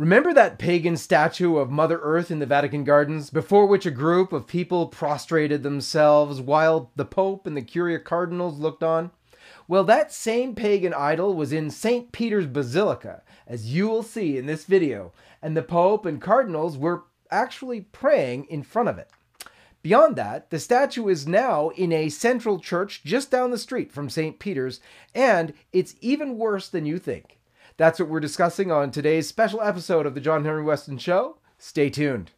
Remember that pagan statue of Mother Earth in the Vatican Gardens, before which a group of people prostrated themselves while the Pope and the Curia cardinals looked on? Well, that same pagan idol was in St. Peter's Basilica, as you will see in this video, and the Pope and cardinals were actually praying in front of it. Beyond that, the statue is now in a central church just down the street from St. Peter's, and it's even worse than you think. That's what we're discussing on today's special episode of the John Henry Westen Show. Stay tuned.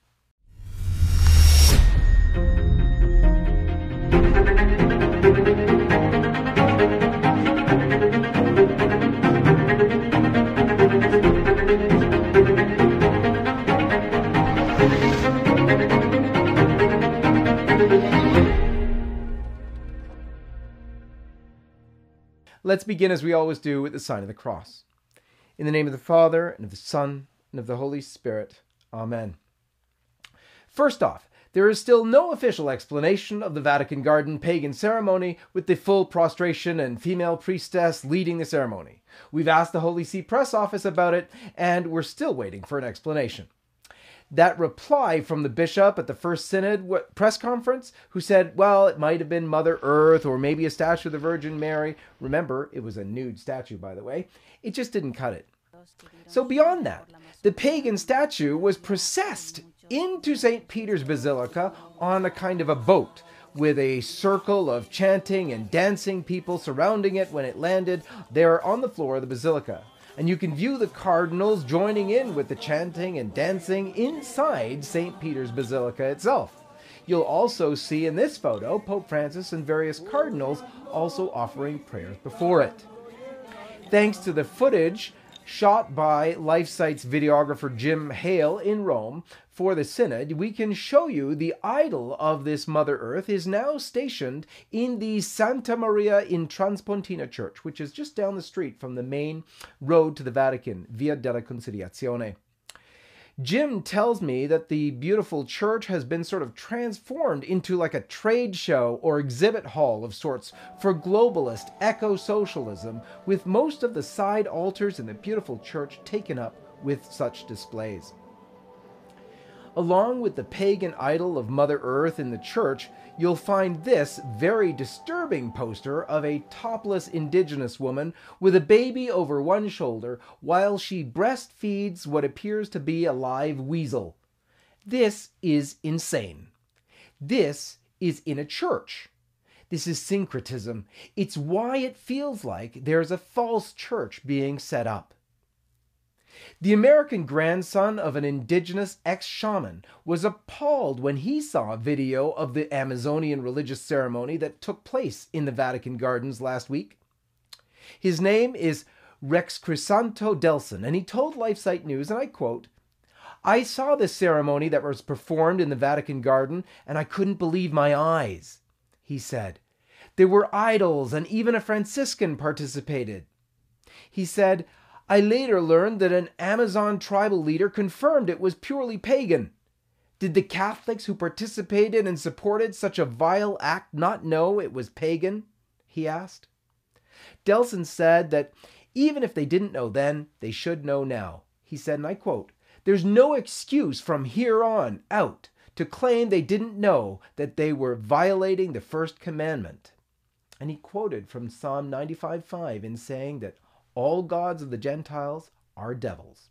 Let's begin as we always do with the sign of the cross. In the name of the Father, and of the Son, and of the Holy Spirit. Amen. First off, there is still no official explanation of the Vatican Garden pagan ceremony with the full prostration and female priestess leading the ceremony. We've asked the Holy See press office about it, and we're still waiting for an explanation. That reply from the bishop at the first synod press conference, who said, well, it might have been Mother Earth or maybe a statue of the Virgin Mary. Remember, it was a nude statue, by the way. It just didn't cut it. So, beyond that, the pagan statue was processed into St. Peter's Basilica on a kind of a boat with a circle of chanting and dancing people surrounding it when it landed there on the floor of the basilica. And you can view the cardinals joining in with the chanting and dancing inside St. Peter's Basilica itself. You'll also see in this photo Pope Francis and various cardinals also offering prayers before it. Thanks to the footage shot by LifeSite's videographer Jim Hale in Rome for the Synod, we can show you the idol of this Mother Earth is now stationed in the Santa Maria in Transpontina Church, which is just down the street from the main road to the Vatican, Via della Conciliazione. Jim tells me that the beautiful church has been sort of transformed into like a trade show or exhibit hall of sorts for globalist eco socialism, with most of the side altars in the beautiful church taken up with such displays. Along with the pagan idol of Mother Earth in the church, you'll find this very disturbing poster of a topless indigenous woman with a baby over one shoulder while she breastfeeds what appears to be a live weasel. This is insane. This is in a church. This is syncretism. It's why it feels like there's a false church being set up. The American grandson of an indigenous ex shaman was appalled when he saw a video of the Amazonian religious ceremony that took place in the Vatican Gardens last week. His name is Rex Crisanto Delson, and he told LifeSite News, and I quote, I saw this ceremony that was performed in the Vatican Garden, and I couldn't believe my eyes. He said, There were idols, and even a Franciscan participated. He said, I later learned that an Amazon tribal leader confirmed it was purely pagan. Did the Catholics who participated and supported such a vile act not know it was pagan? He asked. Delson said that even if they didn't know then, they should know now. He said, and I quote, There's no excuse from here on out to claim they didn't know that they were violating the first commandment. And he quoted from Psalm 95:5 in saying that all gods of the Gentiles are devils.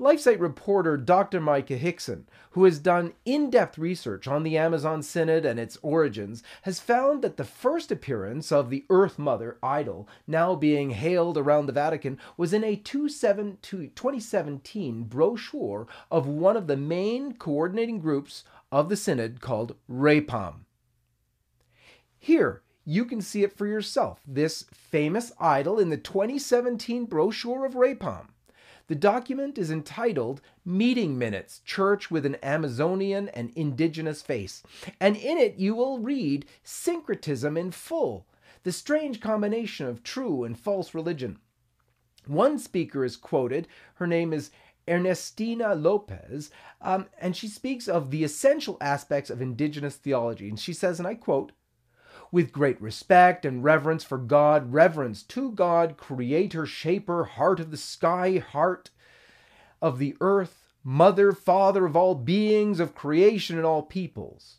LifeSite reporter Dr. Maike Hickson, who has done in depth research on the Amazon Synod and its origins, has found that the first appearance of the Earth Mother idol, now being hailed around the Vatican, was in a 2017 brochure of one of the main coordinating groups of the Synod called REPAM. Here you can see it for yourself, this famous idol in the 2017 brochure of REPAM. The document is entitled Meeting Minutes Church with an Amazonian and Indigenous Face, and in it you will read syncretism in full, the strange combination of true and false religion. One speaker is quoted, her name is Ernestina Lopez, um, and she speaks of the essential aspects of indigenous theology. And she says, and I quote, with great respect and reverence for God, reverence to God, creator, shaper, heart of the sky, heart. of the earth, mother, father of all beings, of creation and all peoples.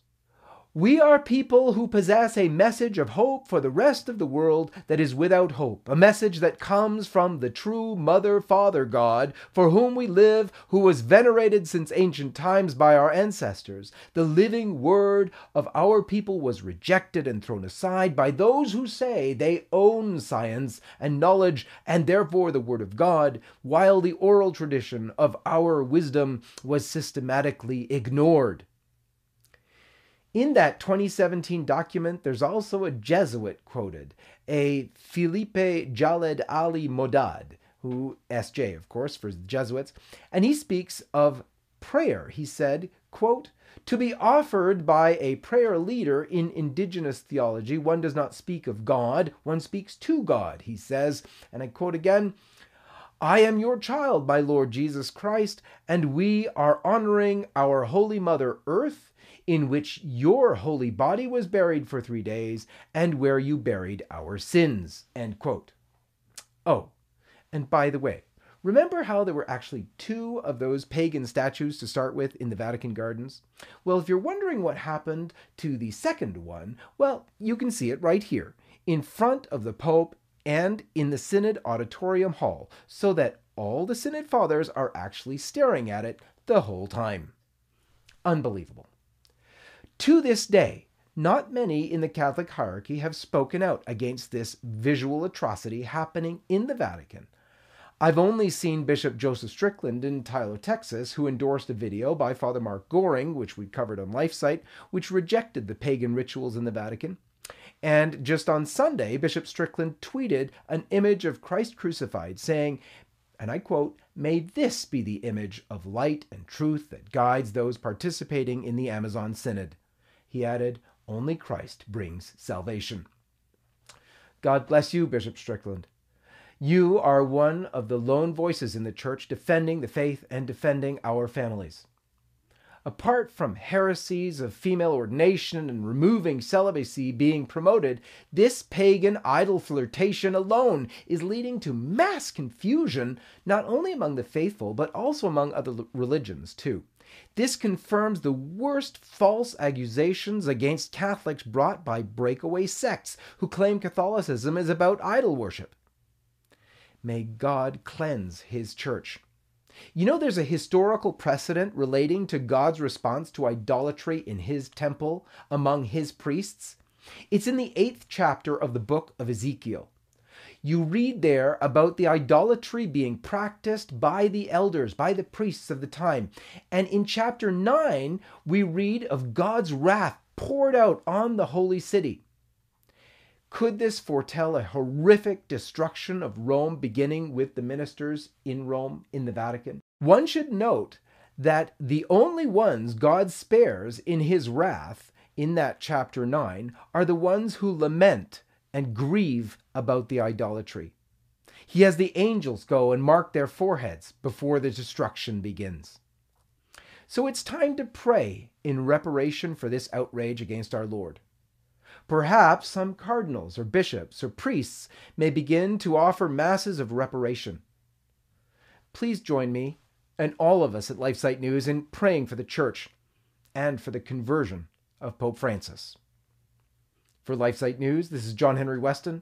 We are people who possess a message of hope for the rest of the world that is without hope, a message that comes from the true Mother Father God, for whom we live, who was venerated since ancient times by our ancestors. The living word of our people was rejected and thrown aside by those who say they own science and knowledge and therefore the word of God, while the oral tradition of our wisdom was systematically ignored. In that 2017 document, there's also a Jesuit quoted, a Philippe Jaled Ali Modad, who, SJ, of course, for Jesuits, and he speaks of prayer. He said, quote, to be offered by a prayer leader in indigenous theology, one does not speak of God, one speaks to God, he says. And I quote again I am your child, my Lord Jesus Christ, and we are honoring our Holy Mother Earth in which your holy body was buried for three days, and where you buried our sins. End quote. Oh, and by the way, remember how there were actually two of those pagan statues to start with in the Vatican Gardens? Well, if you're wondering what happened to the second one, well, you can see it right here, in front of the Pope and in the Synod Auditorium Hall, so that all the Synod Fathers are actually staring at it the whole time. Unbelievable. To this day, not many in the Catholic hierarchy have spoken out against this visual atrocity happening in the Vatican. I've only seen Bishop Joseph Strickland in Tyler, Texas, who endorsed a video by Father Mark Goring, which we covered on LifeSite, which rejected the pagan rituals in the Vatican. And just on Sunday, Bishop Strickland tweeted an image of Christ crucified, saying, and I quote, May this be the image of light and truth that guides those participating in the Amazon Synod. He added, Only Christ brings salvation. God bless you, Bishop Strickland. You are one of the lone voices in the church defending the faith and defending our families. Apart from heresies of female ordination and removing celibacy being promoted, this pagan idol flirtation alone is leading to mass confusion, not only among the faithful, but also among other religions, too. This confirms the worst false accusations against Catholics brought by breakaway sects who claim Catholicism is about idol worship. May God cleanse his church. You know, there's a historical precedent relating to God's response to idolatry in his temple among his priests. It's in the eighth chapter of the book of Ezekiel you read there about the idolatry being practiced by the elders, by the priests of the time. And in chapter 9, we read of God's wrath poured out on the holy city. Could this foretell a horrific destruction of Rome beginning with the ministers in Rome, in the Vatican? One should note that the only ones God spares in his wrath in that chapter 9 are the ones who lament and grieve about the idolatry. He has the angels go and mark their foreheads before the destruction begins. So it's time to pray in reparation for this outrage against our Lord. Perhaps some cardinals or bishops or priests may begin to offer masses of reparation. Please join me and all of us at LifeSite News in praying for the church and for the conversion of Pope Francis. For LifeSite News, this is John Henry Westen,